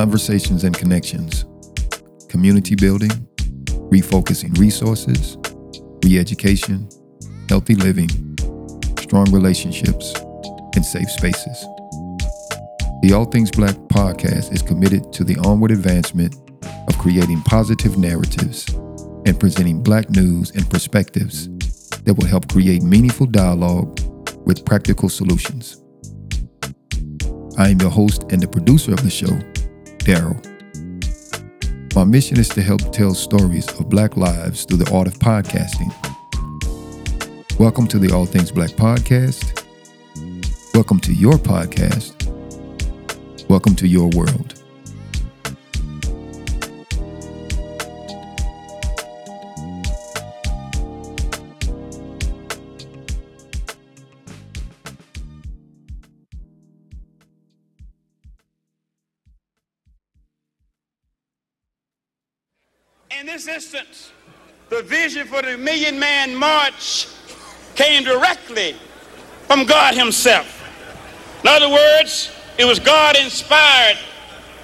conversations and connections, community building, refocusing resources, re education, healthy living, strong relationships, and safe spaces. The All Things Black podcast is committed to the onward advancement of creating positive narratives and presenting Black news and perspectives that will help create meaningful dialogue with practical solutions. I am your host and the producer of the show, Daryl. My mission is to help tell stories of Black lives through the art of podcasting. Welcome to the All Things Black podcast. Welcome to your podcast. Welcome to your world. Instance, the vision for the Million Man March came directly from God Himself. In other words, it was God inspired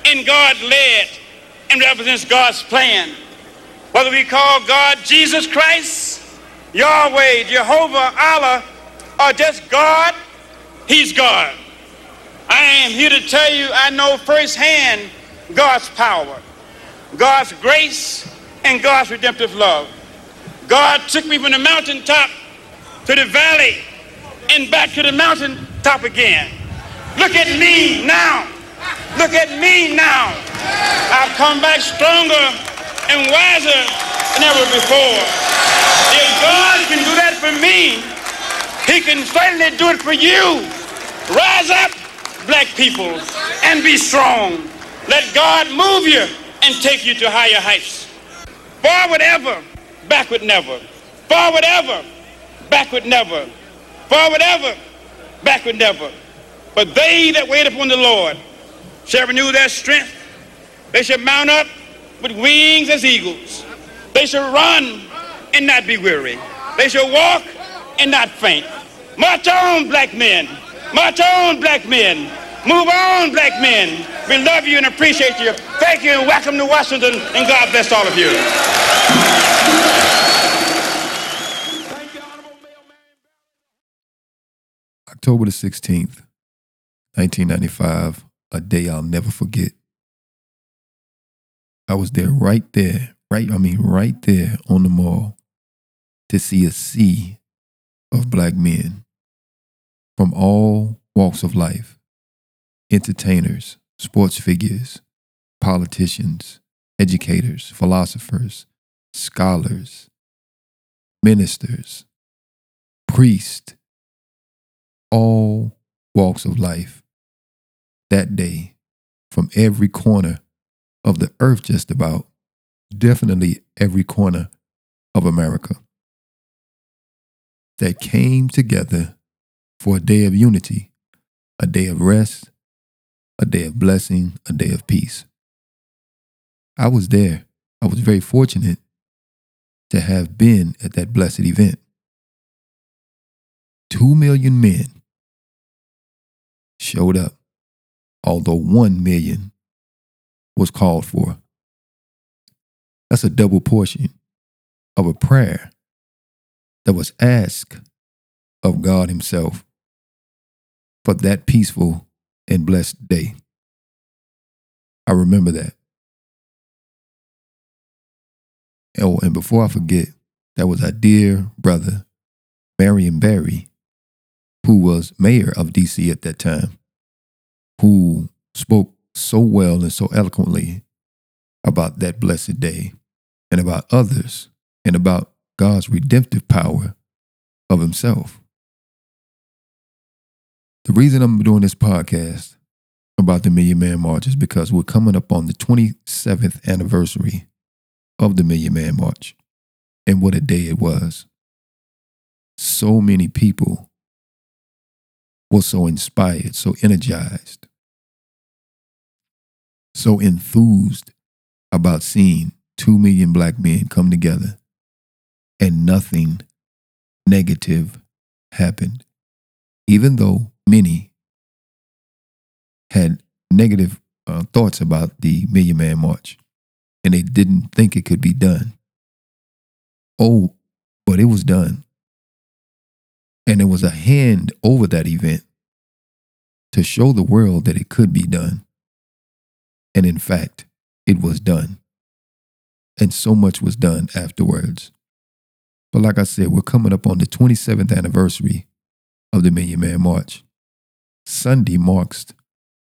and God led and represents God's plan. Whether we call God Jesus Christ, Yahweh, Jehovah, Allah, or just God, He's God. I am here to tell you I know firsthand God's power, God's grace, and God's redemptive love. God took me from the mountaintop to the valley and back to the mountaintop again. Look at me now. Look at me now. I've come back stronger and wiser than ever before. If God can do that for me, He can certainly do it for you. Rise up, black people, and be strong. Let God move you and take you to higher heights. Forward ever, backward never. Forward ever, backward never. Forward ever, backward never. But they that wait upon the Lord shall renew their strength. They shall mount up with wings as eagles. They shall run and not be weary. They shall walk and not faint. March on, black men. March on, black men. Move on, black men. We love you and appreciate you. Thank you and welcome to Washington, and God bless all of you. October the 16th, 1995, a day I'll never forget. I was there right there, right, I mean, right there on the mall to see a sea of black men from all walks of life entertainers, sports figures, politicians, educators, philosophers, scholars, ministers, priests, all walks of life that day from every corner of the earth, just about, definitely every corner of America, that came together for a day of unity, a day of rest, a day of blessing, a day of peace. I was there. I was very fortunate to have been at that blessed event. Two million men showed up, although one million was called for. That's a double portion of a prayer that was asked of God Himself for that peaceful and blessed day. I remember that. Oh, and before I forget, that was our dear brother, Marion Barry, who was mayor of DC at that time, who spoke so well and so eloquently about that blessed day and about others and about God's redemptive power of Himself. The reason I'm doing this podcast about the Million Man March is because we're coming up on the 27th anniversary of the Million Man March. And what a day it was. So many people were so inspired, so energized, so enthused about seeing two million black men come together and nothing negative happened. Even though many had negative uh, thoughts about the Million Man March, and they didn't think it could be done. Oh, but it was done. And there was a hand over that event to show the world that it could be done. And in fact, it was done. And so much was done afterwards. But like I said, we're coming up on the 27th anniversary of the Million Man March. Sunday marks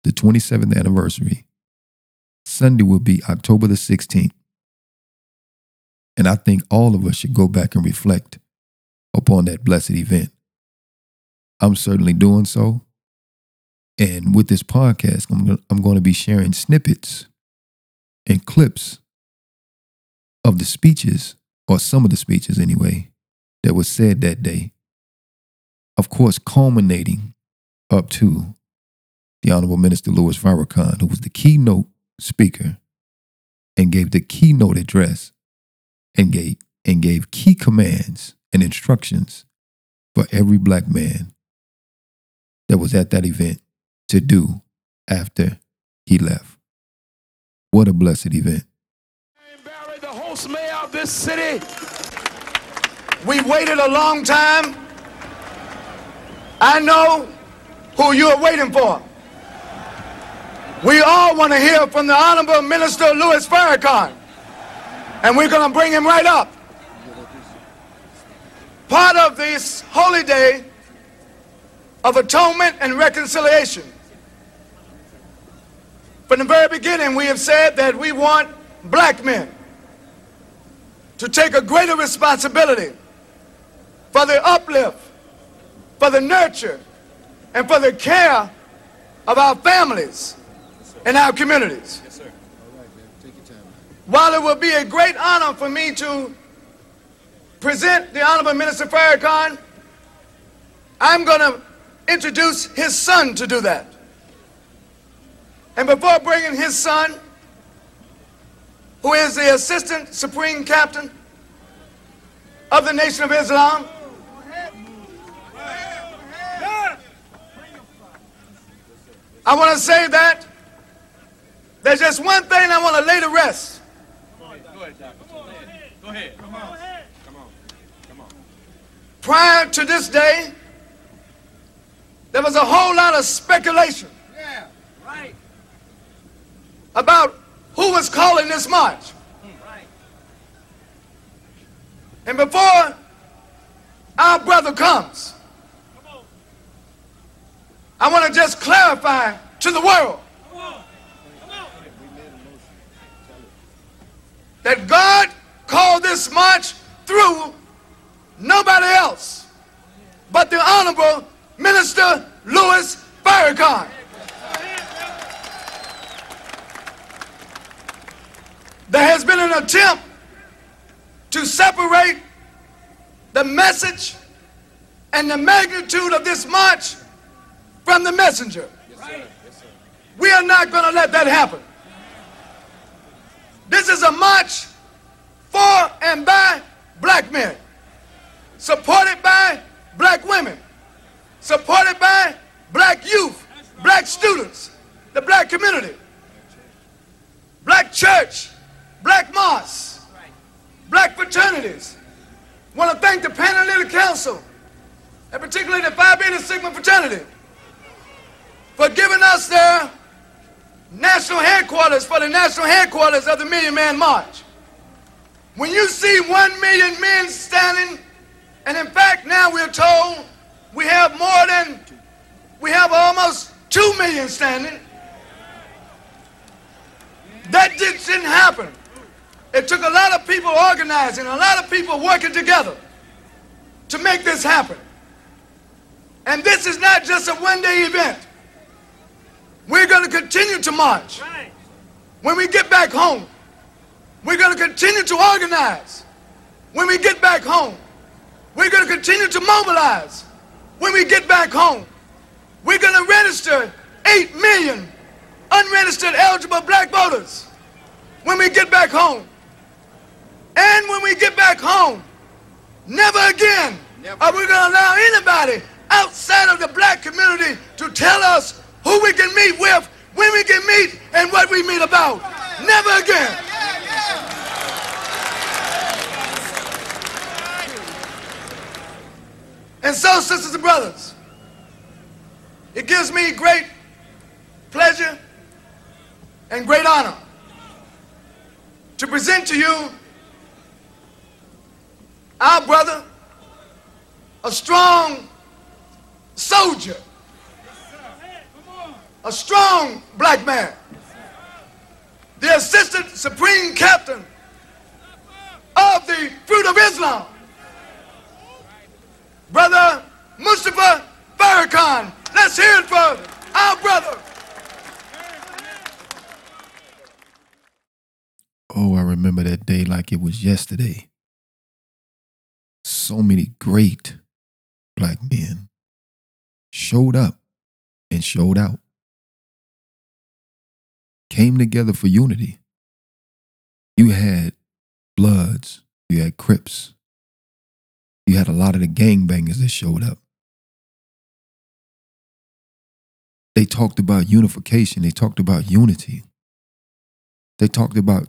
the 27th anniversary. Sunday will be October the 16th. And I think all of us should go back and reflect upon that blessed event. I'm certainly doing so. And with this podcast, I'm, going to be sharing snippets and clips of the speeches, or some of the speeches anyway, that were said that day. Of course, culminating up to the Honorable Minister Louis Farrakhan, who was the keynote speaker and gave the keynote address and gave, and gave key commands and instructions for every black man that was at that event to do after he left. What a blessed event. Barry, the host mayor of this city, we waited a long time. I know who you're waiting for. We all want to hear from the Honorable Minister Louis Farrakhan, and we're going to bring him right up. Part of this holy day of atonement and reconciliation. From the very beginning, we have said that we want black men to take a greater responsibility for the uplift, for the nurture, and for the care of our families and our communities. Yes, sir. While it will be a great honor for me to present the Honorable Minister Farrakhan, I'm going to introduce his son to do that. And before bringing his son, who is the Assistant Supreme Captain of the Nation of Islam, I want to say that there's just one thing I want to lay to rest. Go ahead, Go ahead. Come on. Come on. Come on. Prior to this day, there was a whole lot of speculation yeah, right. about who was calling this march. Hmm. Right. And before our brother comes, I want to just clarify to the world that God called this march through nobody else but the Honorable Minister Louis Farrakhan. There has been an attempt to separate the message and the magnitude of this march from the messenger. Yes, sir. Yes, sir. We are not going to let that happen. This is a march for and by black men, supported by black women, supported by black youth, black students, the black community, black church, black mosques, black fraternities. Want to thank the Pan-Hellenic Council, and particularly the Phi Beta Sigma fraternity, for giving us their national headquarters for the national headquarters of the Million Man March. When you see one million men standing, and in fact now we're told we have more than, we have almost 2 million standing. That didn't happen. It took a lot of people organizing, a lot of people working together to make this happen. And this is not just a one day event. We're going to continue to march. When we get back home, we're going to continue to organize. When we get back home, we're going to continue to mobilize when we get back home. We're going to register 8 million unregistered eligible black voters when we get back home. And when we get back home, never again never. are we going to allow anybody outside of the black community to tell us who we can meet with when we can meet and what we meet about. Never again. And so, sisters and brothers, it gives me great pleasure and great honor to present to you our brother, a strong soldier, a strong black man, the assistant supreme captain of the Fruit of Islam, brother Mustafa Farrakhan. Let's hear it for our brother. Oh, I remember that day like it was yesterday. So many great black men showed up and showed out, came together for unity. You had Bloods, you had Crips, you had a lot of the gangbangers that showed up. They talked about unification, they talked about unity, they talked about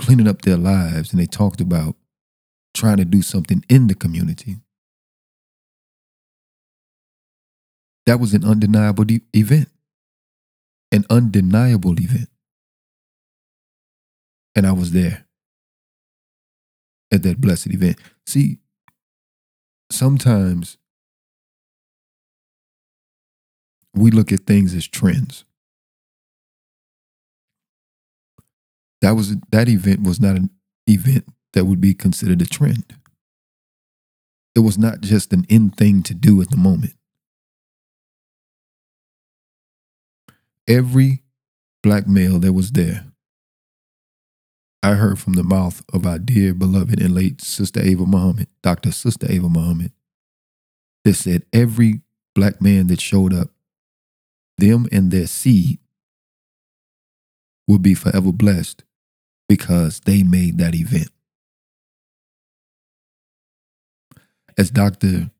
cleaning up their lives, and they talked about trying to do something in the community. That was an undeniable de- event. An undeniable event. And I was there at that blessed event. See, sometimes we look at things as trends. That was that event was not an event that would be considered a trend. It was not just an end thing to do at the moment. Every black male that was there, I heard from the mouth of our dear beloved and late Sister Ava Muhammad, Dr. Sister Ava Muhammad, that said every black man that showed up, them and their seed would be forever blessed because they made that event. As Dr.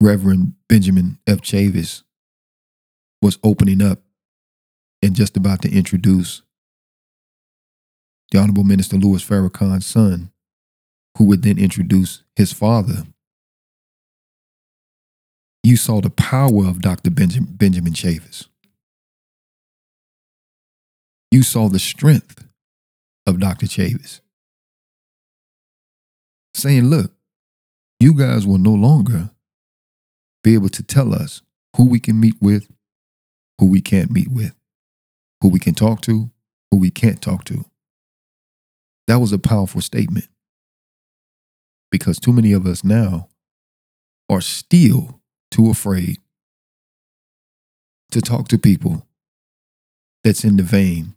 Reverend Benjamin F. Chavis was opening up and just about to introduce the Honorable Minister Louis Farrakhan's son, who would then introduce his father. You saw the power of Dr. Benjamin, Benjamin Chavis. You saw the strength of Dr. Chavis. Saying, look, you guys will no longer be able to tell us who we can meet with, who we can't meet with, who we can talk to, who we can't talk to. That was a powerful statement because too many of us now are still too afraid to talk to people that's in the vein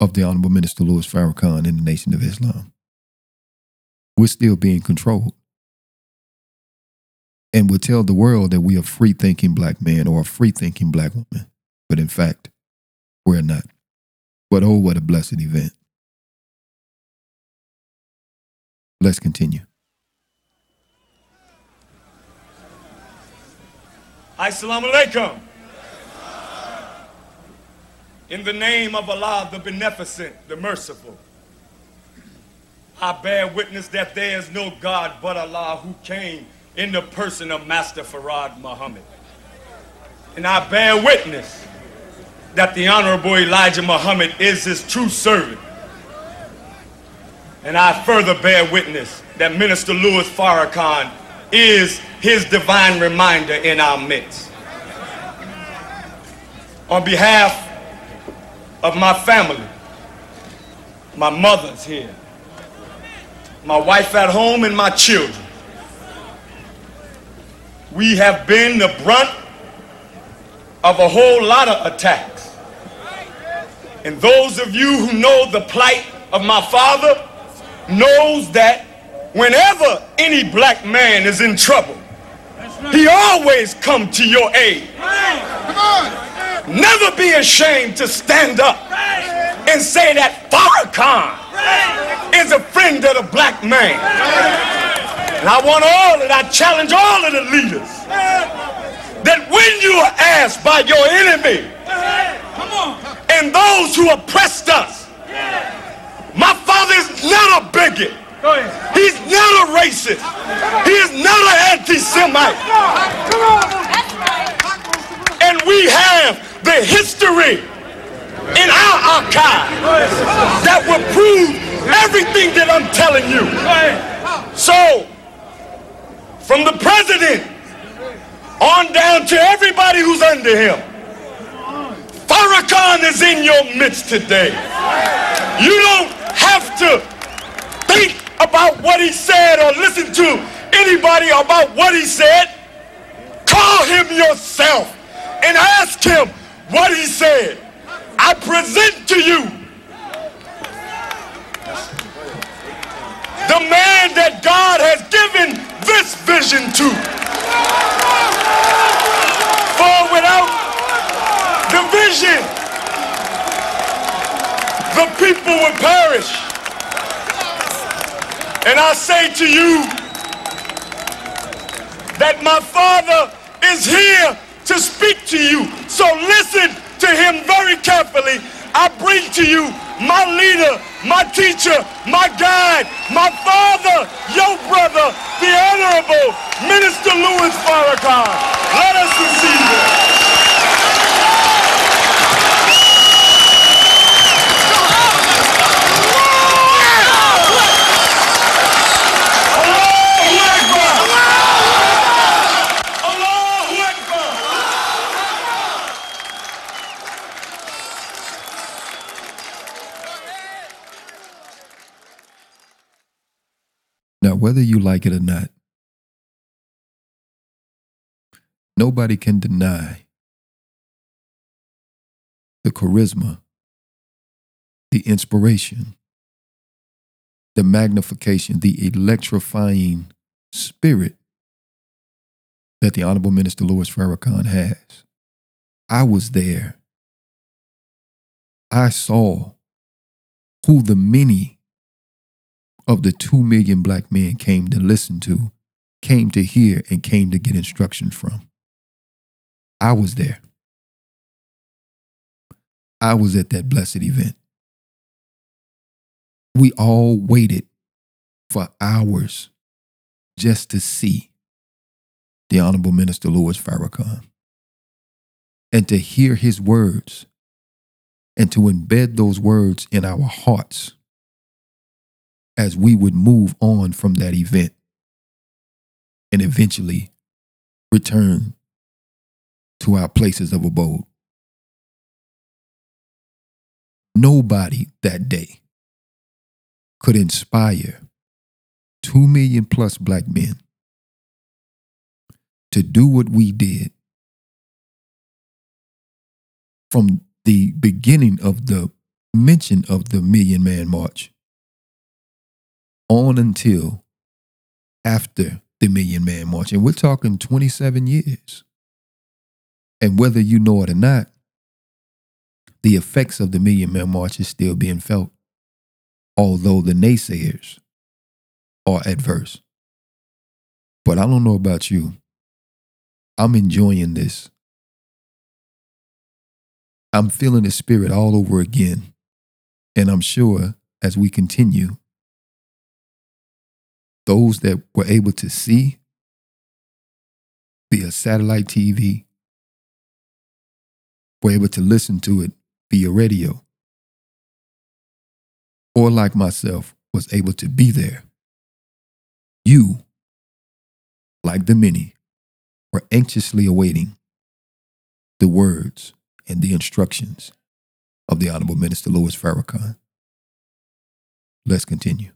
of the Honorable Minister Louis Farrakhan in the Nation of Islam. We're still being controlled. And we'll tell the world that we are free thinking black men or a free thinking black woman. But in fact, we're not. But oh, what a blessed event. Let's continue. Assalamu alaikum. In the name of Allah, the beneficent, the merciful, I bear witness that there is no God but Allah who came in the person of Master Fard Muhammad. And I bear witness that the Honorable Elijah Muhammad is his true servant. And I further bear witness that Minister Louis Farrakhan is his divine reminder in our midst. On behalf of my family, my mother's here, my wife at home, and my children, we have been the brunt of a whole lot of attacks. And those of you who know the plight of my father knows that whenever any black man is in trouble, he always come to your aid. Never be ashamed to stand up and say that Farrakhan is a friend of the black man. And I want all of I challenge all of the leaders that when you are asked by your enemy and those who oppressed us. My father is not a bigot. He's not a racist. He is not an anti-Semite. And we have the history in our archive that will prove everything that I'm telling you. So, from the president on down to everybody who's under him, Farrakhan is in your midst today. You don't have to think about what he said or listen to anybody about what he said. Call him yourself and ask him what he said. I present to you the man that God has given this vision to. For without vision, the people would perish. And I say to you that my Father is here to speak to you. So listen to him very carefully. I bring to you my leader, my teacher, my guide, my father, your brother, the Honorable Minister Louis Farrakhan. Let us receive him. Now, whether you like it or not, nobody can deny the charisma, the inspiration, the magnification, the electrifying spirit that the Honorable Minister Louis Farrakhan has. I was there. I saw who the many of the two million black men came to listen to, came to hear, and came to get instruction from. I was there. I was at that blessed event. We all waited for hours just to see the Honorable Minister Louis Farrakhan and to hear his words and to embed those words in our hearts as we would move on from that event and eventually return to our places of abode. Nobody that day could inspire two million plus black men to do what we did from the beginning of the mention of the Million Man March on until after the Million Man March. And we're talking 27 years. And whether you know it or not, the effects of the Million Man March is still being felt, although the naysayers are adverse. But I don't know about you. I'm enjoying this. I'm feeling the spirit all over again. And I'm sure as we continue, those that were able to see via satellite TV were able to listen to it via radio, or like myself, was able to be there. You, like the many, were anxiously awaiting the words and the instructions of the Honorable Minister Louis Farrakhan. Let's continue.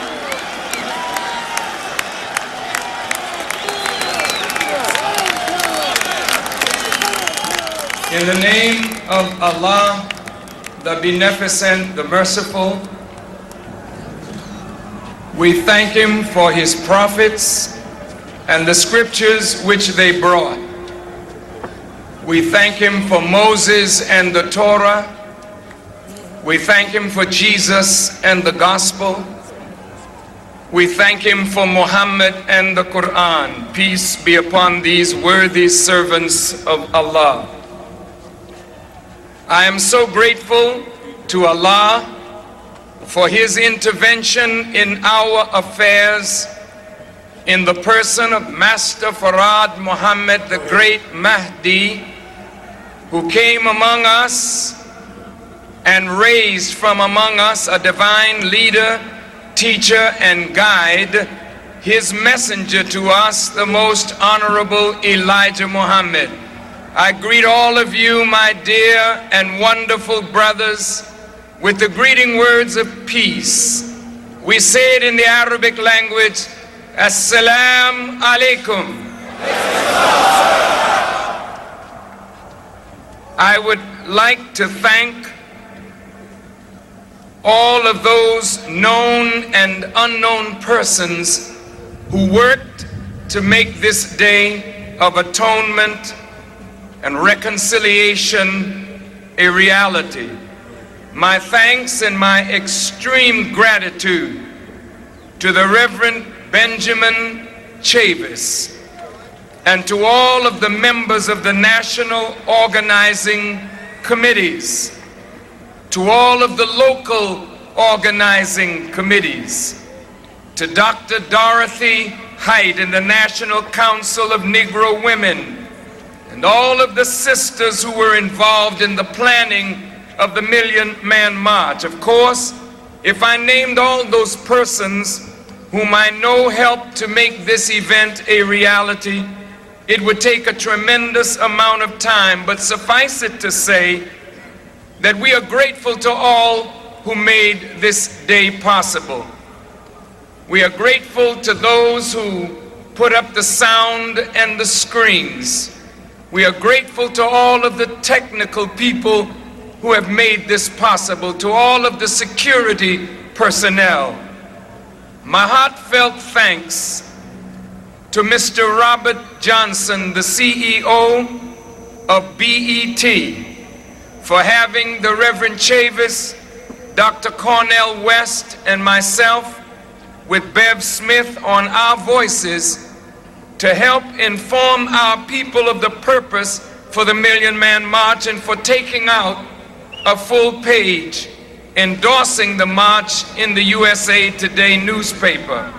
In the name of Allah, the Beneficent, the Merciful, we thank Him for His prophets and the scriptures which they brought. We thank Him for Moses and the Torah. We thank Him for Jesus and the Gospel. We thank Him for Muhammad and the Quran. Peace be upon these worthy servants of Allah. I am so grateful to Allah for His intervention in our affairs in the person of Master Fard Muhammad, the great Mahdi, who came among us and raised from among us a divine leader, teacher, and guide, his messenger to us, the most honorable Elijah Muhammad. I greet all of you, my dear and wonderful brothers, with the greeting words of peace. We say it in the Arabic language, Assalamu alaikum. I would like to thank all of those known and unknown persons who worked to make this day of atonement and reconciliation a reality. My thanks and my extreme gratitude to the Reverend Benjamin Chavis and to all of the members of the national organizing committees, to all of the local organizing committees, to Dr. Dorothy Height and the National Council of Negro Women, and all of the sisters who were involved in the planning of the Million Man March. Of course, if I named all those persons whom I know helped to make this event a reality, it would take a tremendous amount of time, but suffice it to say that we are grateful to all who made this day possible. We are grateful to those who put up the sound and the screens. We are grateful to all of the technical people who have made this possible, to all of the security personnel. My heartfelt thanks to Mr. Robert Johnson, the CEO of BET, for having the Reverend Chavis, Dr. Cornel West, and myself with Bev Smith on our voices to help inform our people of the purpose for the Million Man March and for taking out a full page endorsing the march in the USA Today newspaper.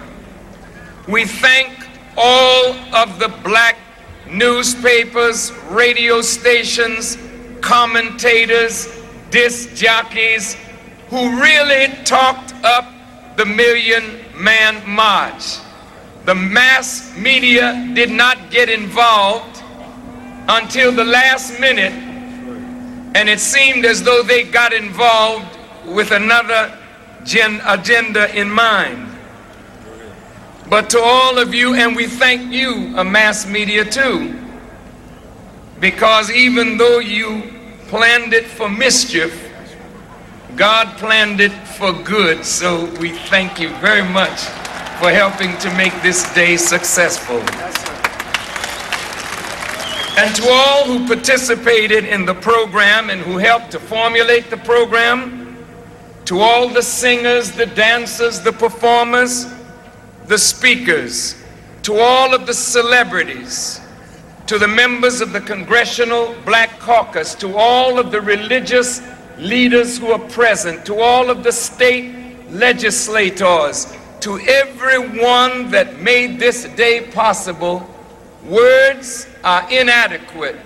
We thank all of the black newspapers, radio stations, commentators, disc jockeys who really talked up the Million Man March. The mass media did not get involved until the last minute, and it seemed as though they got involved with another gen- agenda in mind. But to all of you, and we thank you, a mass media too, because even though you planned it for mischief, God planned it for good. So we thank you very much for helping to make this day successful. And to all who participated in the program and who helped to formulate the program, to all the singers, the dancers, the performers, the speakers, to all of the celebrities, to the members of the Congressional Black Caucus, to all of the religious leaders who are present, to all of the state legislators, to everyone that made this day possible, words are inadequate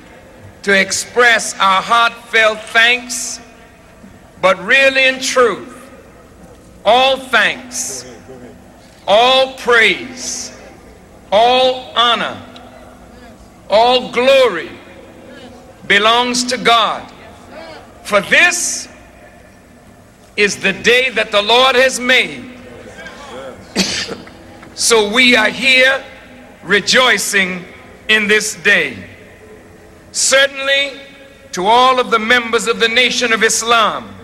to express our heartfelt thanks, but really in truth, all thanks, all praise, all honor, all glory belongs to God. For this is the day that the Lord has made, So we are here rejoicing in this day. Certainly, to all of the members of the Nation of Islam,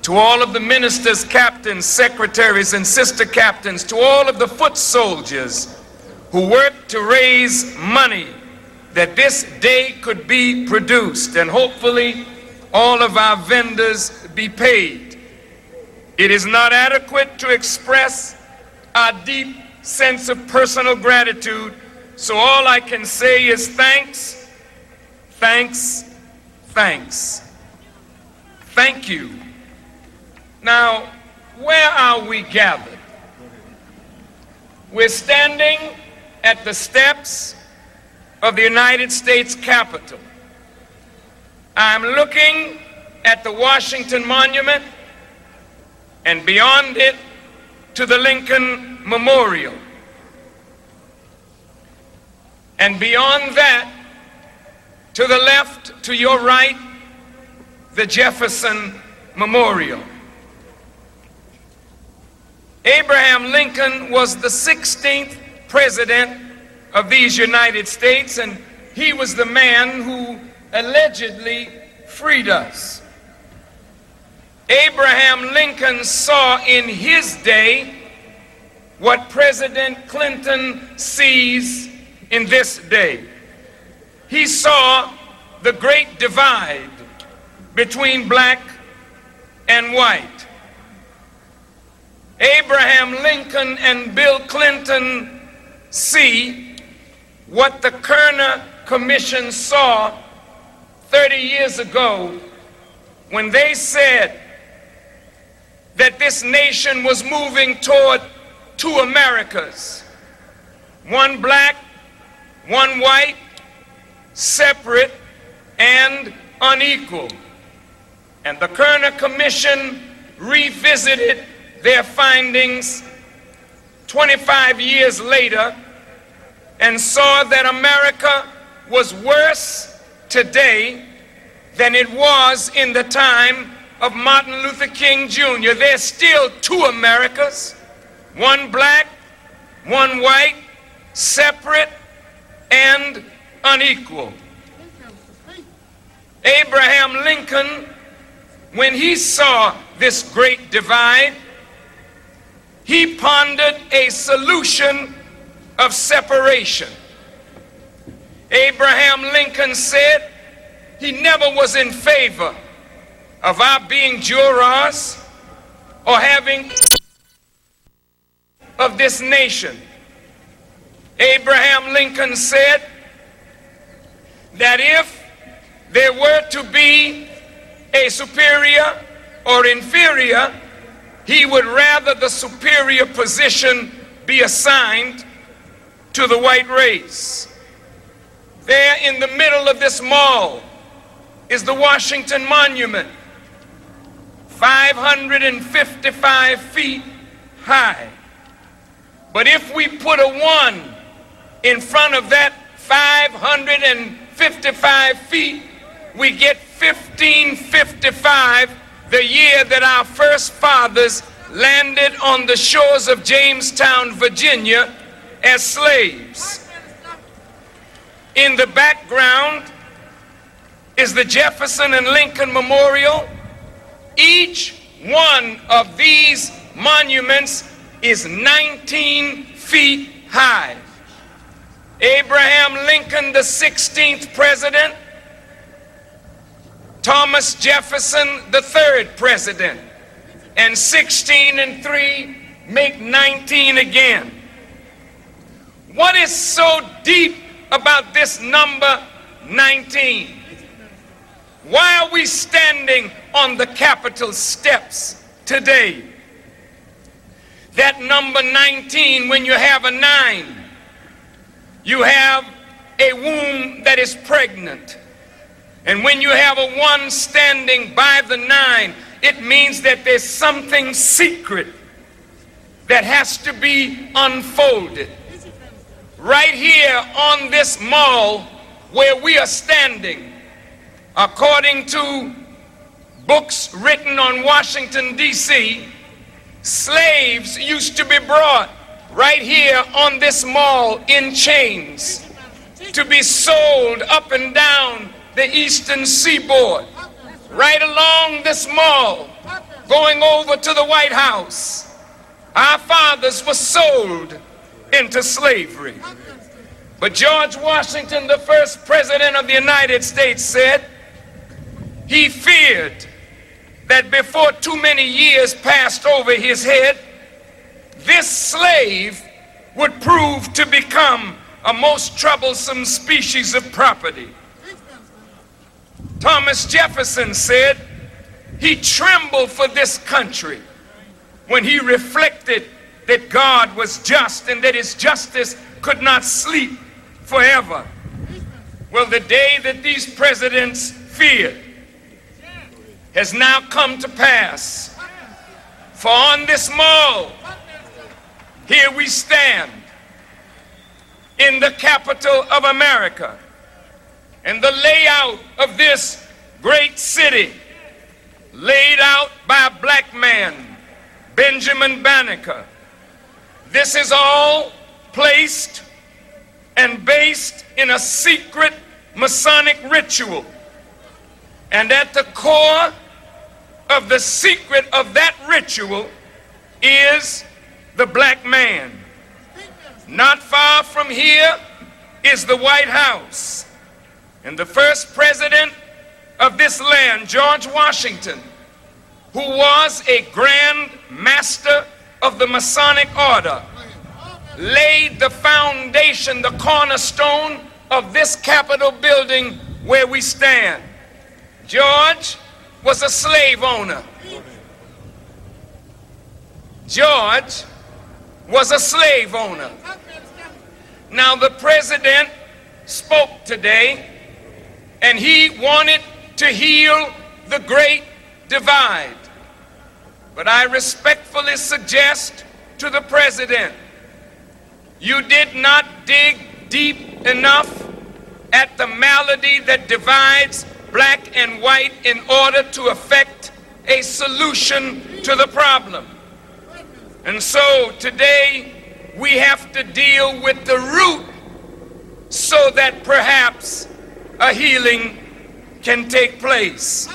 to all of the ministers, captains, secretaries, and sister captains, to all of the foot soldiers who worked to raise money that this day could be produced and hopefully all of our vendors be paid. It is not adequate to express our deep sense of personal gratitude, so all I can say is thanks, thanks, thanks. Thank you. Now, where are we gathered? We're standing at the steps of the United States Capitol. I'm looking at the Washington Monument and beyond it to the Lincoln Memorial. And beyond that, to the left, to your right, the Jefferson Memorial. Abraham Lincoln was the 16th president of these United States, and he was the man who allegedly freed us. Abraham Lincoln saw in his day what President Clinton sees in this day. He saw the great divide between black and white. Abraham Lincoln and Bill Clinton see what the Kerner Commission saw 30 years ago when they said that this nation was moving toward two Americas one black, one white, separate, and unequal. And the Kerner Commission revisited their findings 25 years later and saw that America was worse today than it was in the time of Martin Luther King Jr. There's still two Americas, one black, one white, separate, and unequal. Abraham Lincoln, when he saw this great divide, he pondered a solution of separation. Abraham Lincoln said he never was in favor of our being jurors or having of this nation. Abraham Lincoln said that if there were to be a superior or inferior, he would rather the superior position be assigned to the white race. There in the middle of this mall is the Washington Monument, 555 feet high. But if we put a one in front of that 555 feet, we get 1555, the year that our first fathers landed on the shores of Jamestown, Virginia, as slaves. In the background is the Jefferson and Lincoln Memorial. Each one of these monuments is 19 feet high. Abraham Lincoln, the 16th president, Thomas Jefferson, the third president, and 16 and 3 make 19 again. What is so deep about this number 19? Why are we standing on the Capitol steps today? That number 19, when you have a nine, you have a womb that is pregnant. And when you have a one standing by the nine, it means that there's something secret that has to be unfolded right here on this mall where we are standing, according to books written on Washington, D.C., slaves used to be brought right here on this mall in chains to be sold up and down the eastern seaboard, right along this mall, going over to the White House. Our fathers were sold into slavery. But George Washington, the first president of the United States, said he feared that before too many years passed over his head, this slave would prove to become a most troublesome species of property. Thomas Jefferson said he trembled for this country when he reflected that God was just and that his justice could not sleep forever. Well, the day that these presidents feared has now come to pass. For on this mall, here we stand in the capital of America. And the layout of this great city, laid out by a black man, Benjamin Banneker. This is all placed and based in a secret Masonic ritual. And at the core of the secret of that ritual is the black man. Not far from here is the White House. And the first president of this land, George Washington, who was a grand master of the Masonic order, laid the foundation, the cornerstone of this Capitol building where we stand. George was a slave owner. George was a slave owner. Now, the president spoke today and he wanted to heal the great divide. But I respectfully suggest to the president you did not dig deep enough at the malady that divides black and white in order to effect a solution to the problem. And so today we have to deal with the root so that perhaps a healing can take place.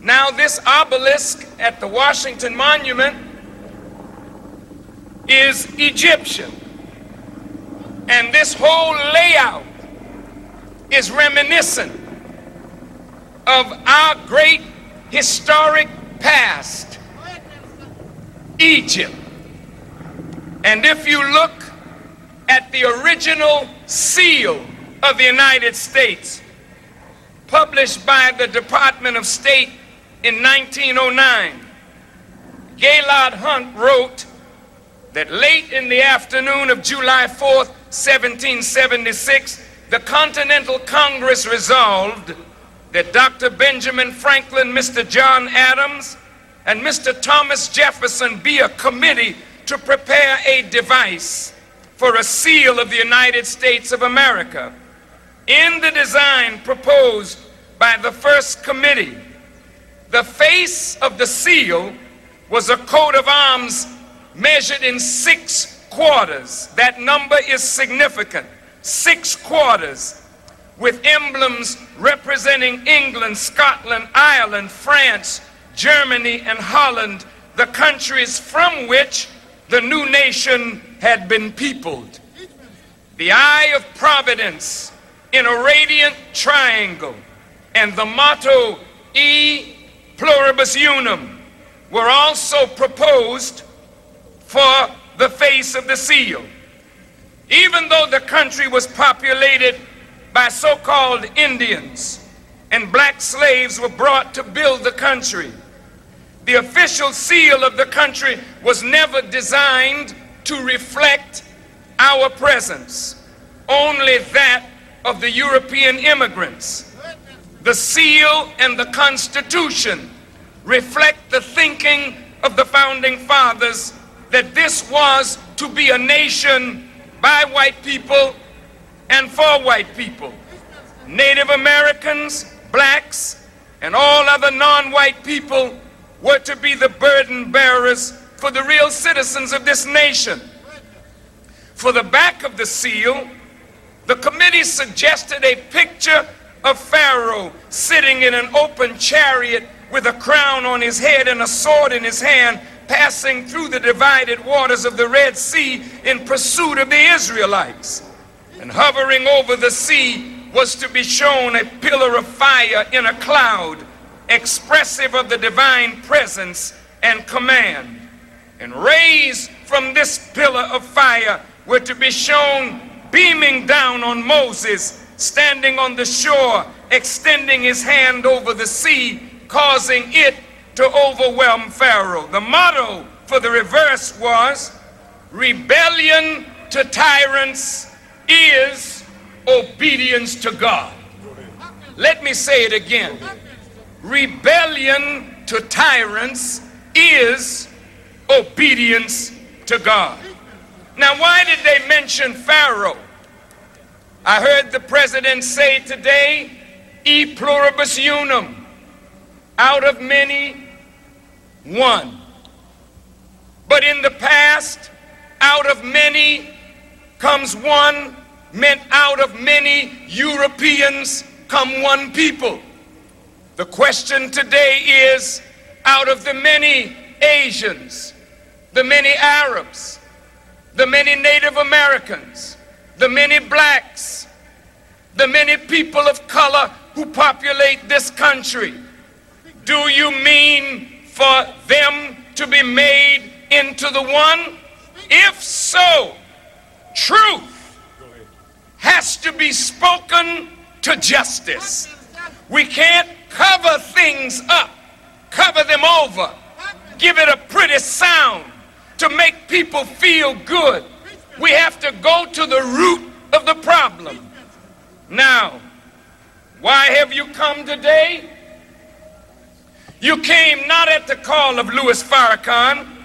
Now, this obelisk at the Washington Monument is Egyptian. And this whole layout is reminiscent of our great historic past, Egypt. And if you look at the original seal of the United States, published by the Department of State in 1909, Gaylord Hunt wrote that late in the afternoon of July 4th, 1776, the Continental Congress resolved that Dr. Benjamin Franklin, Mr. John Adams, and Mr. Thomas Jefferson be a committee to prepare a device for a seal of the United States of America. In the design proposed by the first committee, the face of the seal was a coat of arms measured in six quarters. That number is significant. Six quarters with emblems representing England, Scotland, Ireland, France, Germany, and Holland, the countries from which the new nation had been peopled. The eye of providence in a radiant triangle and the motto E pluribus unum were also proposed for the face of the seal. Even though the country was populated by so called Indians and black slaves were brought to build the country, the official seal of the country was never designed to reflect our presence, only that of the European immigrants. The seal and the Constitution reflect the thinking of the founding fathers that this was to be a nation by white people and for white people. Native Americans, blacks, and all other non white people were to be the burden bearers for the real citizens of this nation. For the back of the seal, the committee suggested a picture of Pharaoh sitting in an open chariot with a crown on his head and a sword in his hand, passing through the divided waters of the Red Sea in pursuit of the Israelites. And hovering over the sea was to be shown a pillar of fire in a cloud, expressive of the divine presence and command. And rays from this pillar of fire were to be shown beaming down on Moses, standing on the shore, extending his hand over the sea, causing it to overwhelm Pharaoh. The motto for the reverse was rebellion to tyrants is obedience to God. Let me say it again. Rebellion to tyrants is obedience to God. Now, why did they mention Pharaoh? I heard the president say today, e pluribus unum, out of many, one. But in the past, out of many comes one, meant out of many Europeans come one people. The question today is out of the many Asians, the many Arabs, the many Native Americans, the many blacks, the many people of color who populate this country, do you mean for them to be made into the one? If so, truth has to be spoken to justice. We can't cover things up, cover them over, give it a pretty sound to make people feel good. We have to go to the root of the problem. Now, why have you come today? You came not at the call of Louis Farrakhan,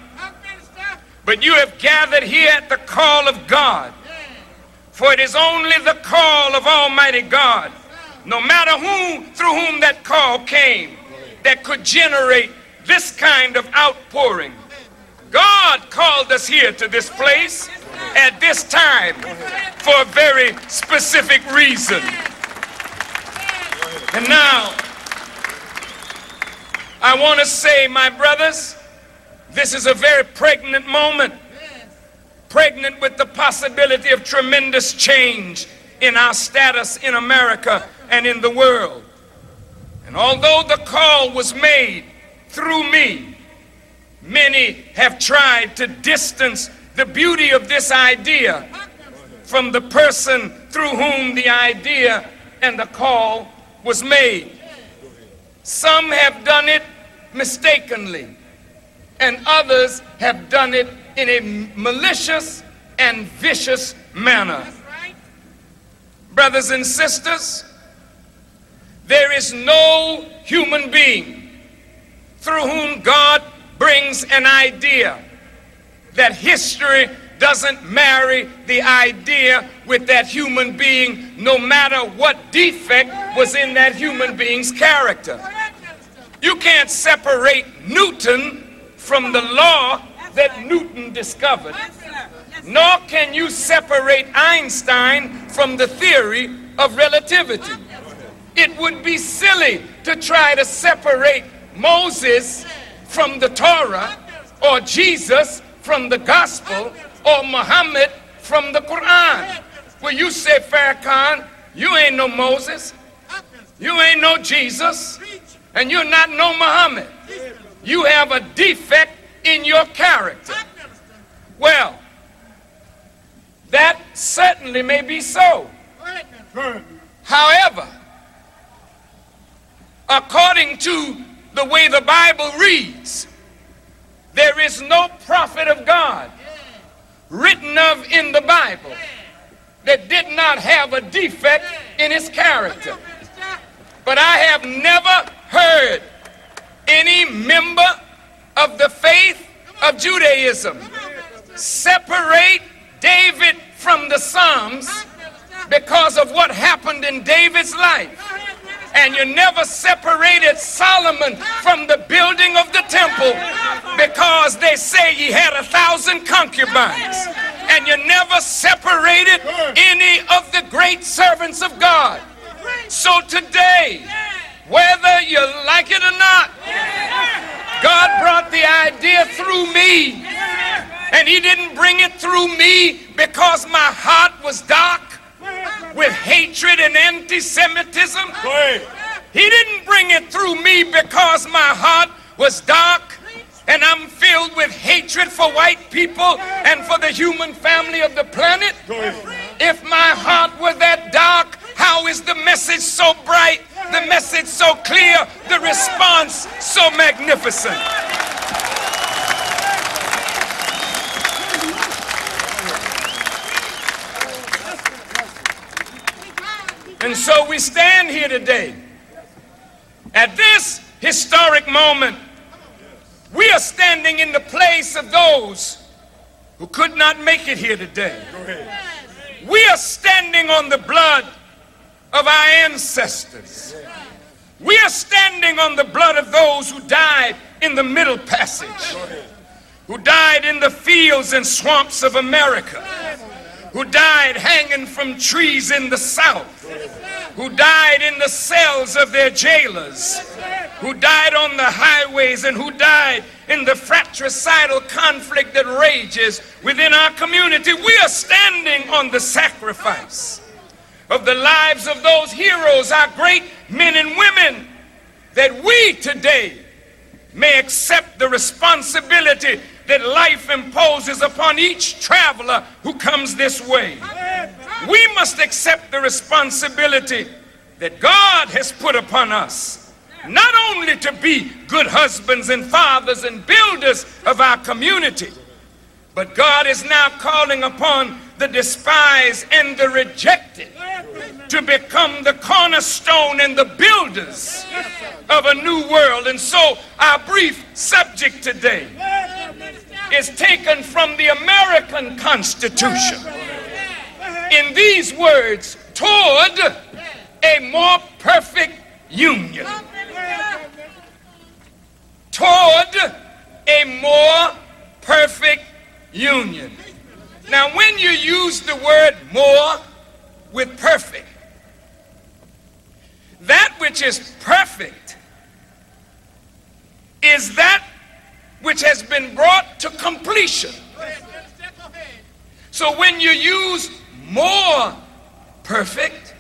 but you have gathered here at the call of God. For it is only the call of Almighty God, no matter who through whom that call came, that could generate this kind of outpouring. God called us here to this place at this time for a very specific reason. And now, I want to say, my brothers, this is a very pregnant moment. Pregnant with the possibility of tremendous change in our status in America and in the world. And although the call was made through me, many have tried to distance the beauty of this idea from the person through whom the idea and the call was made. Some have done it mistakenly, and others have done it in a malicious and vicious manner. Brothers and sisters, there is no human being through whom God brings an idea that history doesn't marry the idea with that human being, no matter what defect was in that human being's character. You can't separate Newton from the law that Newton discovered, nor can you separate Einstein from the theory of relativity. It would be silly to try to separate Moses from the Torah or Jesus from the gospel or Muhammad from the Quran. Well, you say, Farrakhan, you ain't no Moses, you ain't no Jesus, and you're not no Muhammad. You have a defect in your character. Well, that certainly may be so. However, according to the way the Bible reads, there is no prophet of God written of in the Bible that did not have a defect in his character. But I have never heard any member of the faith of Judaism separate David from the Psalms because of what happened in David's life. And you never separated Solomon from the building of the temple because they say he had a thousand concubines. and you never separated any of the great servants of God. So today, whether you like it or not, God brought the idea through me. And He didn't bring it through me because my heart was dark with hatred and anti Semitism. He didn't bring it through me because my heart was dark and I'm filled with hatred for white people and for the human family of the planet. If my heart were that dark, how is the message so bright, the message so clear, the response so magnificent? And so we stand here today at this historic moment. We are standing in the place of those who could not make it here today. We are standing on the blood of our ancestors. We are standing on the blood of those who died in the Middle Passage, who died in the fields and swamps of America, who died hanging from trees in the South, who died in the cells of their jailers, who died on the highways, and who died in the fratricidal conflict that rages within our community. We are standing on the sacrifice of the lives of those heroes, our great men and women, that we today may accept the responsibility that life imposes upon each traveler who comes this way. We must accept the responsibility that God has put upon us, not only to be good husbands and fathers and builders of our community, but God is now calling upon the despised and the rejected to become the cornerstone and the builders of a new world. And so, our brief subject today is taken from the American Constitution in these words toward a more perfect union. Toward a more perfect union. Now, when you use the word more with perfect, that which is perfect is that which has been brought to completion. So when you use more perfect,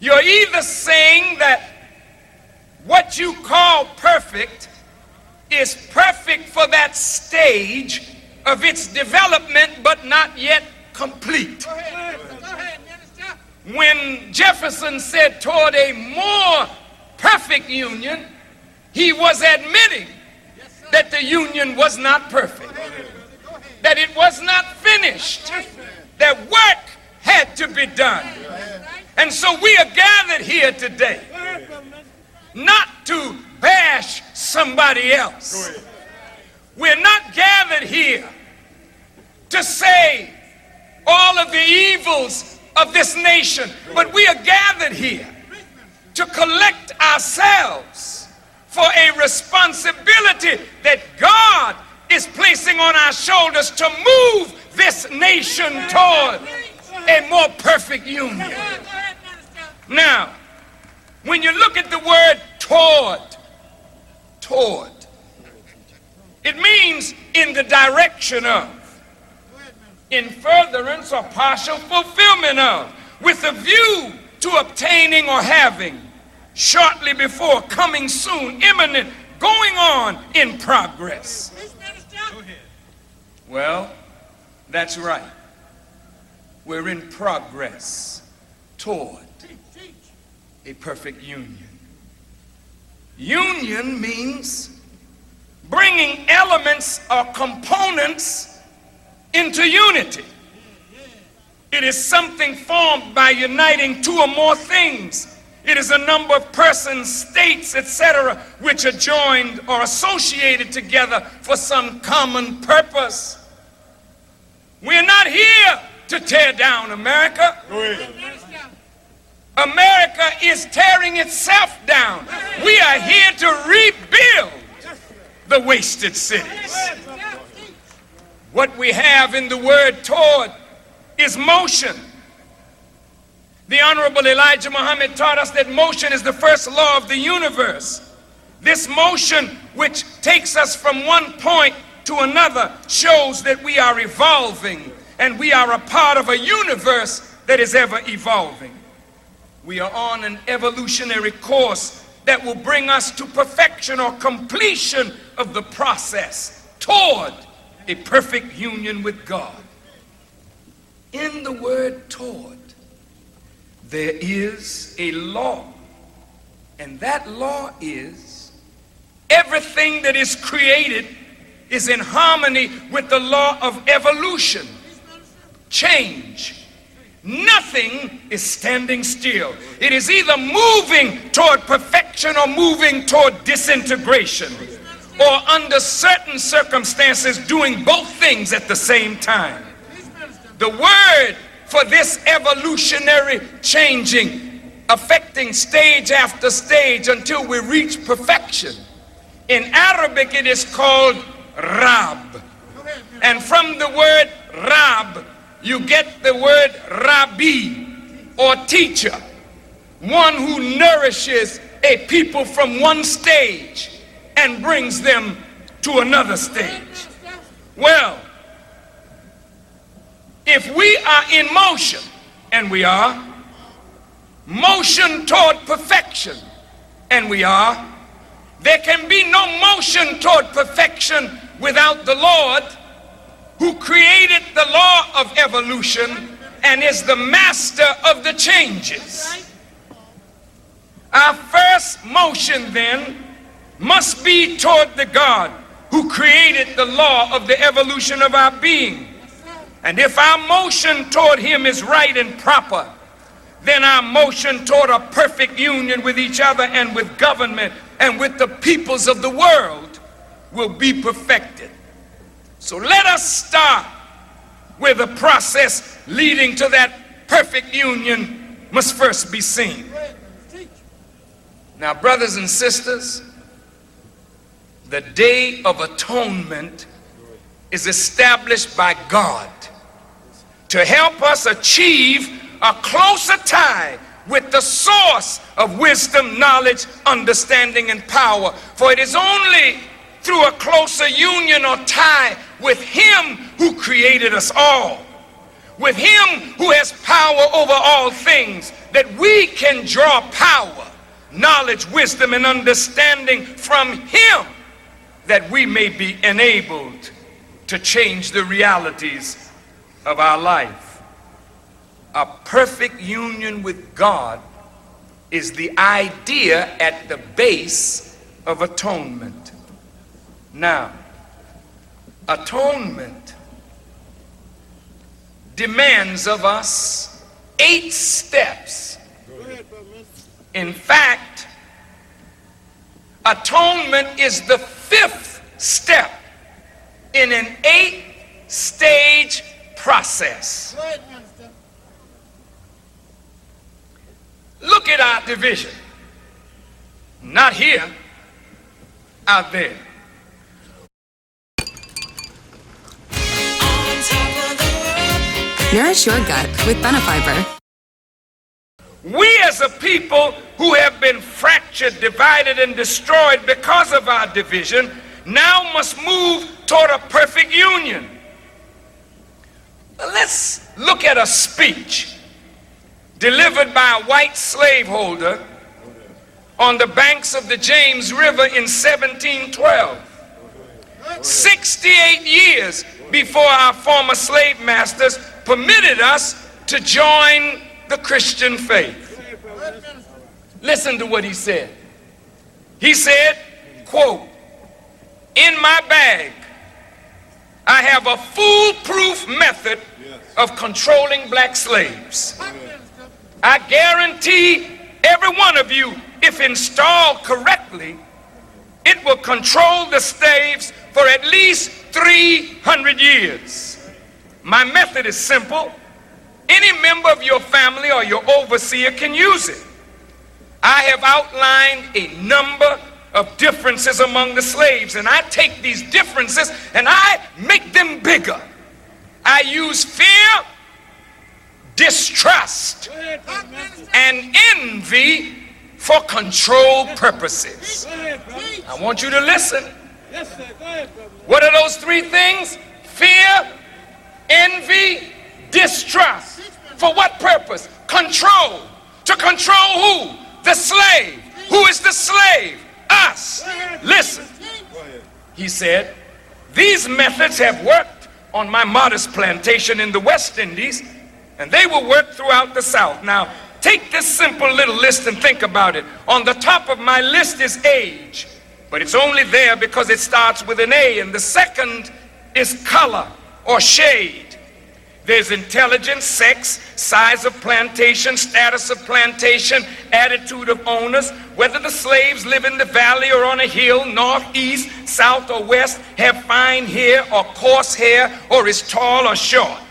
you're either saying that what you call perfect is perfect for that stage of its development, but not yet complete. When Jefferson said toward a more perfect union, he was admitting that the union was not perfect, that it was not finished, that work had to be done. And so we are gathered here today not to bash somebody else. We're not gathered here to say all of the evils of this nation, but we are gathered here to collect ourselves for a responsibility that God is placing on our shoulders to move this nation toward a more perfect union. Now, when you look at the word toward, toward, it means in the direction of, in furtherance or partial fulfillment of, with a view to obtaining or having, shortly before, coming soon, imminent, going on in progress. Well, that's right. We're in progress toward a perfect union. Union means bringing elements or components into unity. It is something formed by uniting two or more things. It is a number of persons, states, etc., which are joined or associated together for some common purpose. We're not here to tear down America. America is tearing itself down. We are here to rebuild the wasted cities. What we have in the word toward is motion. The Honorable Elijah Muhammad taught us that motion is the first law of the universe. This motion, which takes us from one point to another, shows that we are evolving and we are a part of a universe that is ever evolving. We are on an evolutionary course that will bring us to perfection or completion of the process toward a perfect union with God. In the word toward, there is a law, and that law is everything that is created is in harmony with the law of evolution, change. Nothing is standing still. It is either moving toward perfection or moving toward disintegration, or under certain circumstances, doing both things at the same time. The word for this evolutionary changing, affecting stage after stage until we reach perfection. In Arabic, it is called Rab. And from the word Rab, you get the word Rabbi or teacher, one who nourishes a people from one stage and brings them to another stage. Well, if we are in motion, and we are, motion toward perfection, and we are, there can be no motion toward perfection without the Lord who created the law of evolution and is the master of the changes. Our first motion then must be toward the God who created the law of the evolution of our being. And if our motion toward Him is right and proper, then our motion toward a perfect union with each other and with government and with the peoples of the world will be perfected. So let us start where the process leading to that perfect union must first be seen. Now, brothers and sisters, the Day of Atonement is established by God to help us achieve a closer tie with the source of wisdom, knowledge, understanding, and power. For it is only through a closer union or tie with Him who created us all, with Him who has power over all things, that we can draw power, knowledge, wisdom, and understanding from Him, that we may be enabled to change the realities of our life. A perfect union with God is the idea at the base of atonement. Now, atonement demands of us eight steps. In fact, atonement is the fifth step in an eight stage process. Look at our division. Not here, out there. Nourish your gut with Benefiber. We as a people who have been fractured, divided, and destroyed because of our division now must move toward a perfect union. Let's look at a speech delivered by a white slaveholder on the banks of the James River in 1712. 68 years before our former slave masters permitted us to join the Christian faith. Listen to what he said. He said, quote, in my bag, I have a foolproof method of controlling black slaves. I guarantee every one of you, if installed correctly, it will control the slaves for at least 300 years. My method is simple. Any member of your family or your overseer can use it. I have outlined a number of differences among the slaves, and I take these differences and I make them bigger. I use fear, distrust, and envy for control purposes. I want you to listen. What are those three things? Fear, envy, distrust. For what purpose? Control. To control who? The slave. Who is the slave? Us. Listen. He said, These methods have worked on my modest plantation in the West Indies, and they will work throughout the South. Now, take this simple little list and think about it. On the top of my list is age, but it's only there because it starts with an A, and the second is color or shade. There's intelligence, sex, size of plantation, status of plantation, attitude of owners, whether the slaves live in the valley or on a hill, north, east, south, or west, have fine hair or coarse hair, or is tall or short.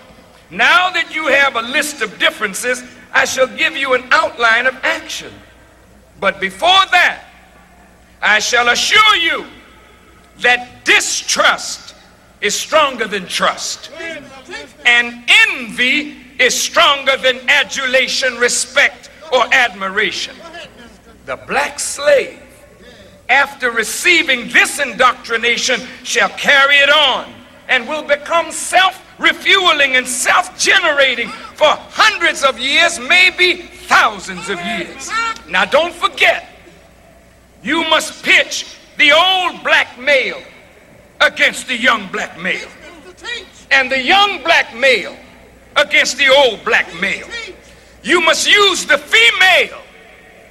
Now that you have a list of differences, I shall give you an outline of action. But before that, I shall assure you that distrust is stronger than trust and envy is stronger than adulation, respect, or admiration. The black slave, after receiving this indoctrination, shall carry it on and will become self refueling and self generating for hundreds of years, maybe thousands of years. Now, don't forget, you must pitch the old black male against the young black male and the young black male against the old black male. You must use the female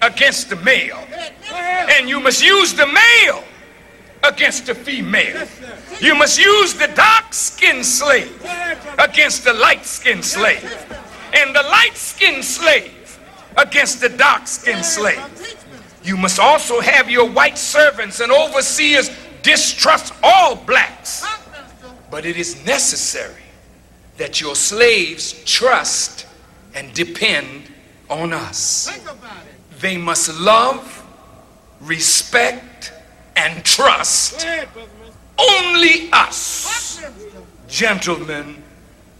against the male. And you must use the male against the female. You must use the dark skinned slave against the light skinned slave. And the light skinned slave against the dark skinned slave. You must also have your white servants and overseers distrust all blacks but it is necessary that your slaves trust and depend on us. They must love, respect, and trust only us. Gentlemen,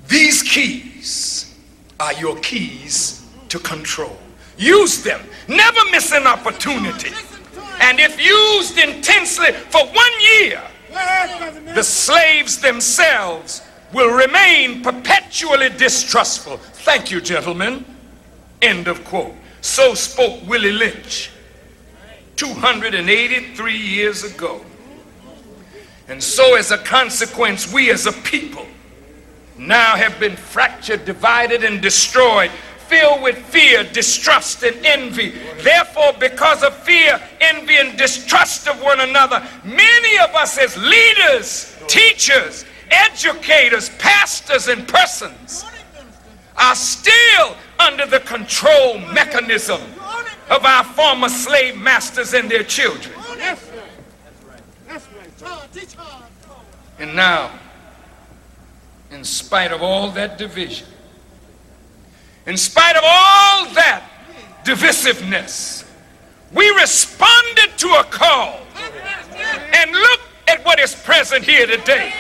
these keys are your keys to control. Use them. Never miss an opportunity. And if used intensely for one year, the slaves themselves will remain perpetually distrustful. Thank you, gentlemen. End of quote. So spoke Willie Lynch 283 years ago. And so, as a consequence, we as a people now have been fractured, divided, and destroyed filled with fear, distrust, and envy. Therefore, because of fear, envy, and distrust of one another, many of us as leaders, teachers, educators, pastors, and persons are still under the control mechanism of our former slave masters and their children. And now, in spite of all that division, in spite of all that divisiveness, we responded to a call. And look at what is present here today.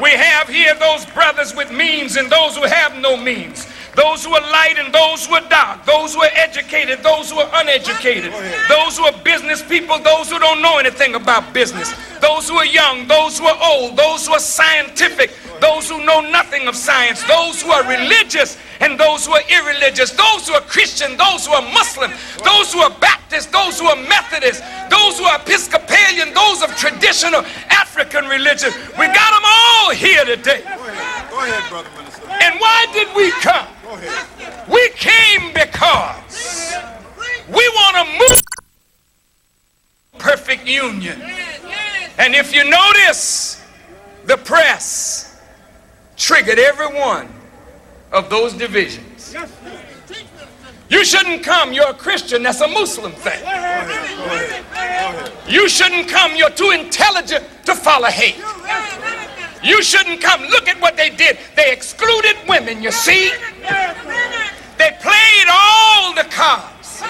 We have here those brothers with means and those who have no means those who are light and those who are dark, those who are educated, those who are uneducated, those who are business people, those who don't know anything about business, those who are young, those who are old, those who are scientific, those who know nothing of science, those who are religious and those who are irreligious, those who are Christian, those who are Muslim, those who are Baptist, those who are Methodist, those who are Episcopalian, those of traditional African religion. We got them all here today. Go ahead, brother minister. And why did we come? We came because we want to move perfect union. And if you notice, the press triggered every one of those divisions. You shouldn't come, you're a Christian, that's a Muslim thing. You shouldn't come, you're too intelligent to follow hate. You shouldn't come. Look at what they did. They excluded women, you see? They played all the cards.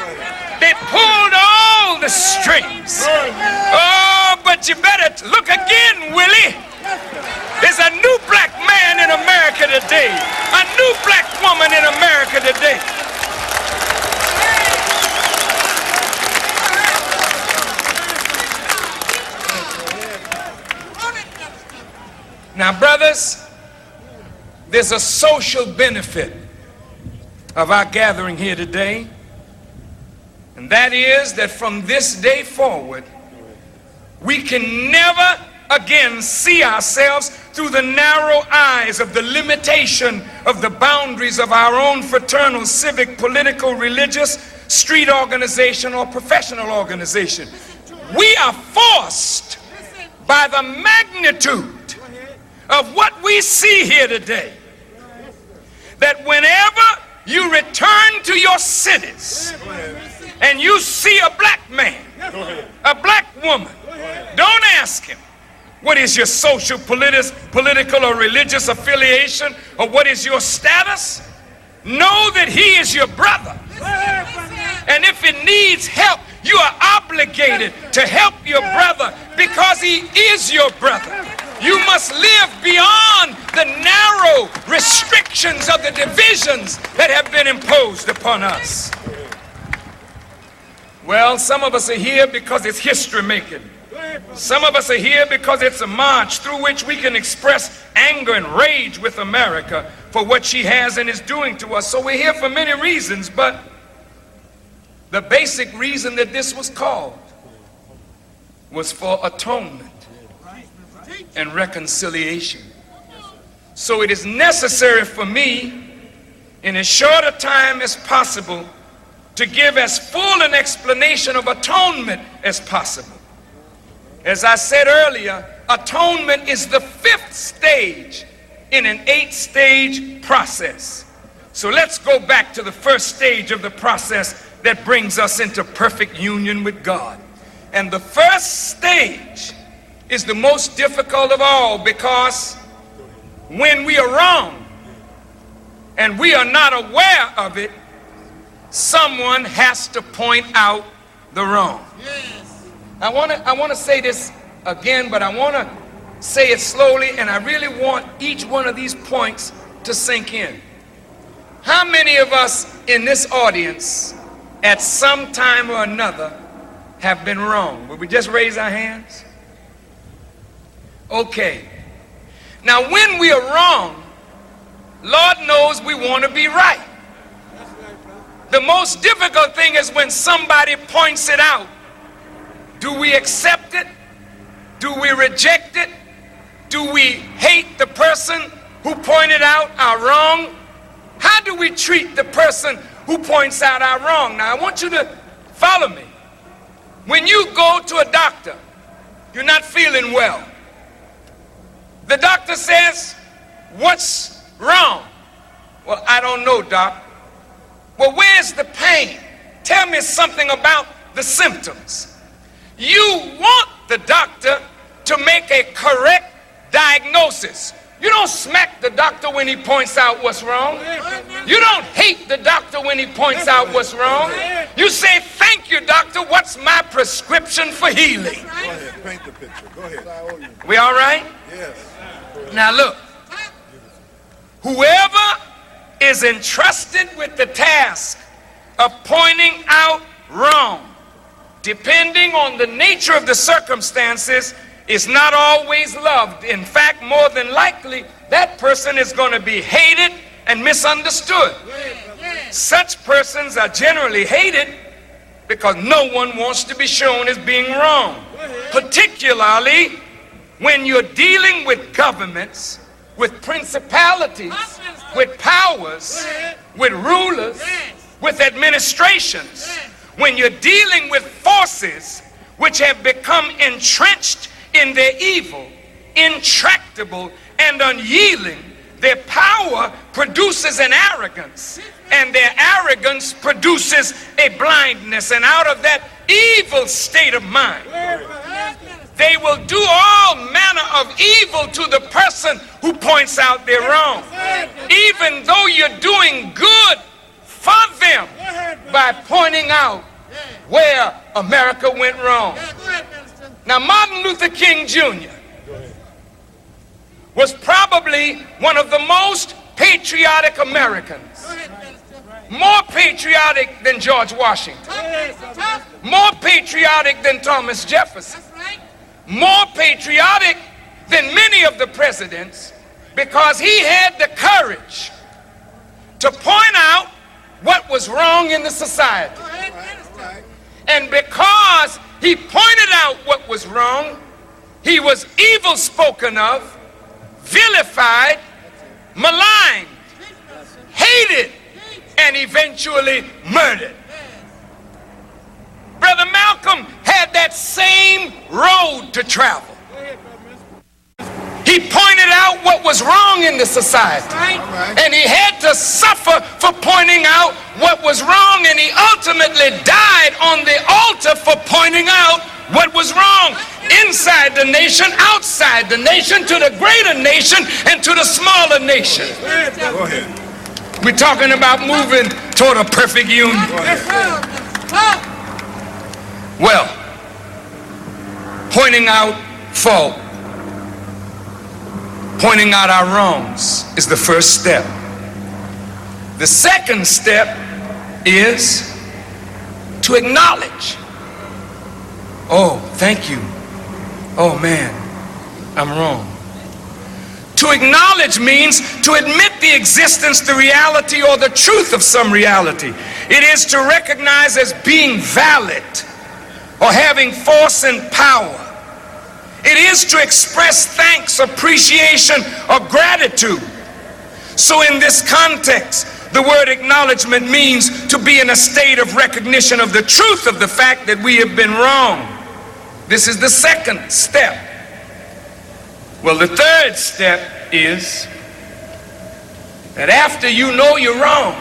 They pulled all the strings. Oh, but you better look again, Willie. There's a new black man in America today, a new black woman in America today. Now, brothers, there's a social benefit of our gathering here today, and that is that from this day forward, we can never again see ourselves through the narrow eyes of the limitation of the boundaries of our own fraternal, civic, political, religious, street organization, or professional organization. We are forced by the magnitude of what we see here today that whenever you return to your cities and you see a black man, a black woman, don't ask him what is your social, politi- political, or religious affiliation, or what is your status. Know that he is your brother. And if it needs help, you are obligated to help your brother because he is your brother. You must live beyond the narrow restrictions of the divisions that have been imposed upon us. Well, some of us are here because it's history making. Some of us are here because it's a march through which we can express anger and rage with America for what she has and is doing to us. So we're here for many reasons, but the basic reason that this was called was for atonement and reconciliation. So it is necessary for me, in as short a time as possible, to give as full an explanation of atonement as possible. As I said earlier, atonement is the fifth stage in an eight stage process. So let's go back to the first stage of the process that brings us into perfect union with God. And the first stage is the most difficult of all because when we are wrong and we are not aware of it, someone has to point out the wrong. I want to I want to say this again, but I want to say it slowly and I really want each one of these points to sink in. How many of us in this audience at some time or another have been wrong? Would we just raise our hands? Okay. Now, when we are wrong, Lord knows we want to be right. The most difficult thing is when somebody points it out. Do we accept it? Do we reject it? Do we hate the person who pointed out our wrong? How do we treat the person who points out our wrong? Now, I want you to follow me. When you go to a doctor, you're not feeling well. The doctor says, What's wrong? Well, I don't know, doc. Well, where's the pain? Tell me something about the symptoms. You want the doctor to make a correct diagnosis. You don't smack the doctor when he points out what's wrong. You don't hate the doctor when he points out what's wrong. You say, Thank you, doctor. What's my prescription for healing? Go ahead, paint the picture. Go ahead. We all right? Yes. Now look, whoever is entrusted with the task of pointing out wrong, depending on the nature of the circumstances, is not always loved. In fact, more than likely, that person is going to be hated and misunderstood. Such persons are generally hated because no one wants to be shown as being wrong, particularly when you're dealing with governments, with principalities, with powers, with rulers, with administrations, when you're dealing with forces which have become entrenched in their evil, intractable, and unyielding, their power produces an arrogance, and their arrogance produces a blindness. And out of that evil state of mind, they will do all manner of evil to the person who points out their wrong. Even though you're doing good for them by pointing out where America went wrong. Now, Martin Luther King Jr. was probably one of the most patriotic Americans. More patriotic than George Washington. More patriotic than Thomas Jefferson. More patriotic than many of the presidents because he had the courage to point out what was wrong in the society. And because he pointed out what was wrong, he was evil spoken of, vilified, maligned, hated, and eventually murdered. Brother Malcolm had that same road to travel. He pointed out what was wrong in the society. And he had to suffer for pointing out what was wrong. And he ultimately died on the altar for pointing out what was wrong inside the nation, outside the nation, to the greater nation, and to the smaller nation. Go ahead. We're talking about moving toward a perfect union. Well, pointing out fault, pointing out our wrongs is the first step. The second step is to acknowledge. Oh, thank you. Oh man, I'm wrong. To acknowledge means to admit the existence, the reality, or the truth of some reality. It is to recognize as being valid or having force and power. It is to express thanks, appreciation, or gratitude. So, in this context, the word acknowledgement means to be in a state of recognition of the truth of the fact that we have been wrong. This is the second step. Well, the third step is that after you know you're wrong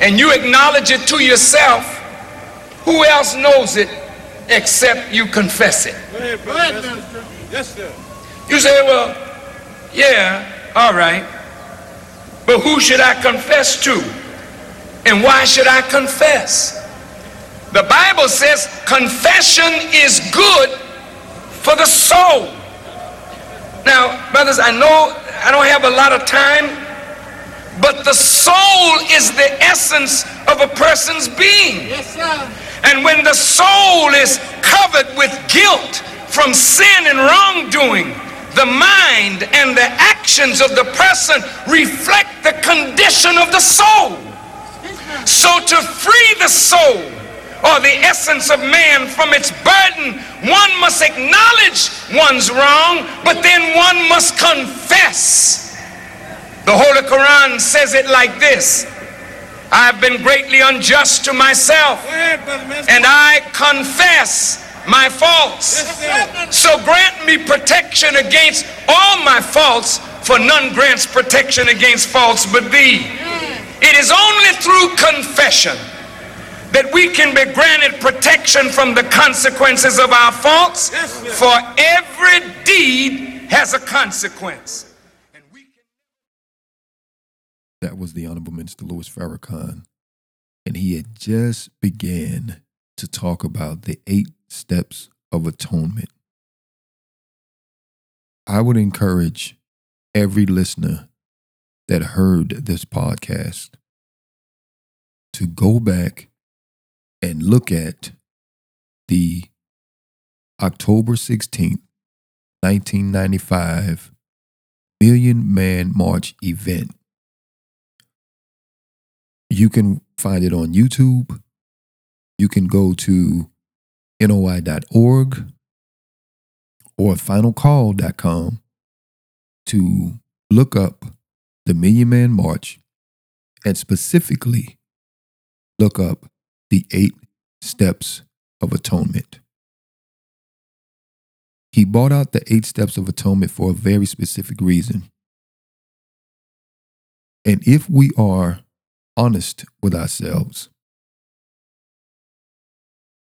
and you acknowledge it to yourself, who else knows it except you confess it? Ahead, Minister. Yes, sir. You say, well, yeah, all right. But who should I confess to? And why should I confess? The Bible says confession is good for the soul. Now, brothers, I know I don't have a lot of time, but the soul is the essence of a person's being. And when the soul is covered with guilt from sin and wrongdoing, the mind and the actions of the person reflect the condition of the soul. So to free the soul or the essence of man from its burden, one must acknowledge one's wrong, but then one must confess. The Holy Quran says it like this I have been greatly unjust to myself, Go ahead, Brother Minister. and I confess my faults. So grant me protection against all my faults, for none grants protection against faults but thee. It is only through confession that we can be granted protection from the consequences of our faults, for every deed has a consequence. That was the Honorable Minister Louis Farrakhan. And he had just began to talk about the eight steps of atonement. I would encourage every listener that heard this podcast to go back and look at the October 16th, 1995 Million Man March event. You can find it on YouTube. You can go to noi.org or finalcall.com to look up the Million Man March and specifically look up the eight steps of atonement. He brought out the eight steps of atonement for a very specific reason. And if we are honest with ourselves,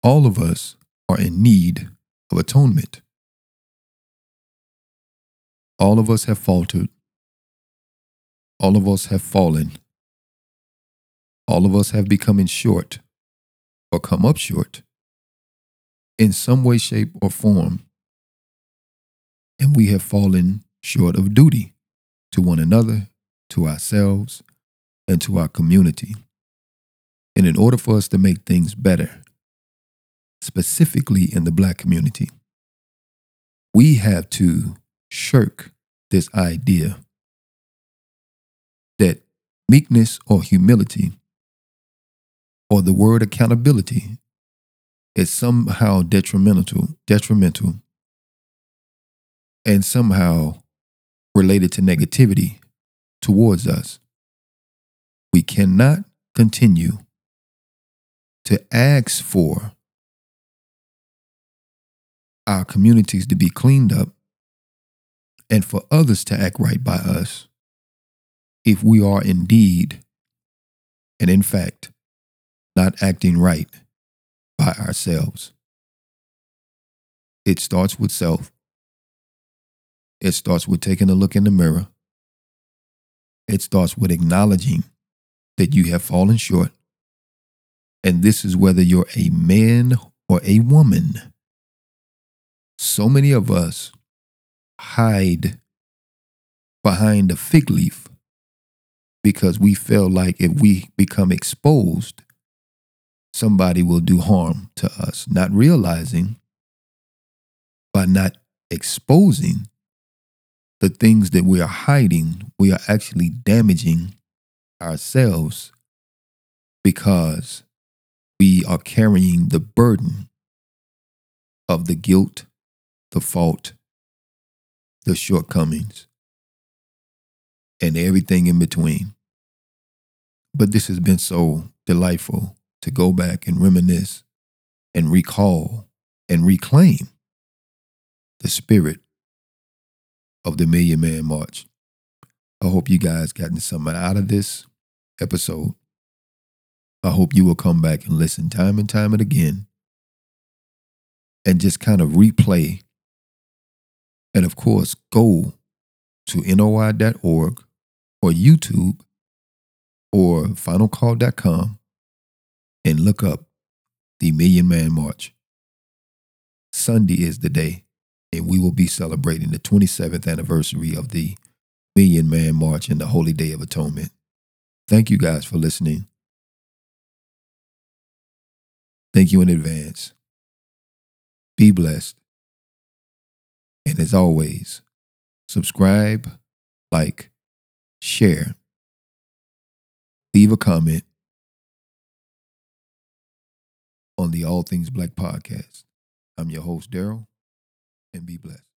all of us are in need of atonement. All of us have faltered. All of us have fallen. All of us have become in short or come up short in some way, shape, or form, and we have fallen short of duty to one another, to ourselves, and to our community. And in order for us to make things better, specifically in the black community, we have to shirk this idea that meekness or humility or the word accountability is somehow detrimental detrimental and somehow related to negativity towards us we cannot continue to ask for our communities to be cleaned up and for others to act right by us if we are indeed and in fact not acting right by ourselves. It starts with self. It starts with taking a look in the mirror. It starts with acknowledging that you have fallen short. And this is whether you're a man or a woman. So many of us hide behind a fig leaf because we feel like if we become exposed, somebody will do harm to us, not realizing by not exposing the things that we are hiding, we are actually damaging ourselves because we are carrying the burden of the guilt, the fault, the shortcomings, and everything in between. But this has been so delightful to go back and reminisce and recall and reclaim the spirit of the Million Man March. I hope you guys gotten something out of this episode. I hope you will come back and listen time and time and again and just kind of replay and of course, go to noi.org or YouTube or finalcall.com and look up the Million Man March. Sunday is the day, and we will be celebrating the 27th anniversary of the Million Man March and the Holy Day of Atonement. Thank you guys for listening. Thank you in advance. Be blessed. And as always, subscribe, like, share, leave a comment on the All Things Black podcast. I'm your host, Daryl, and be blessed.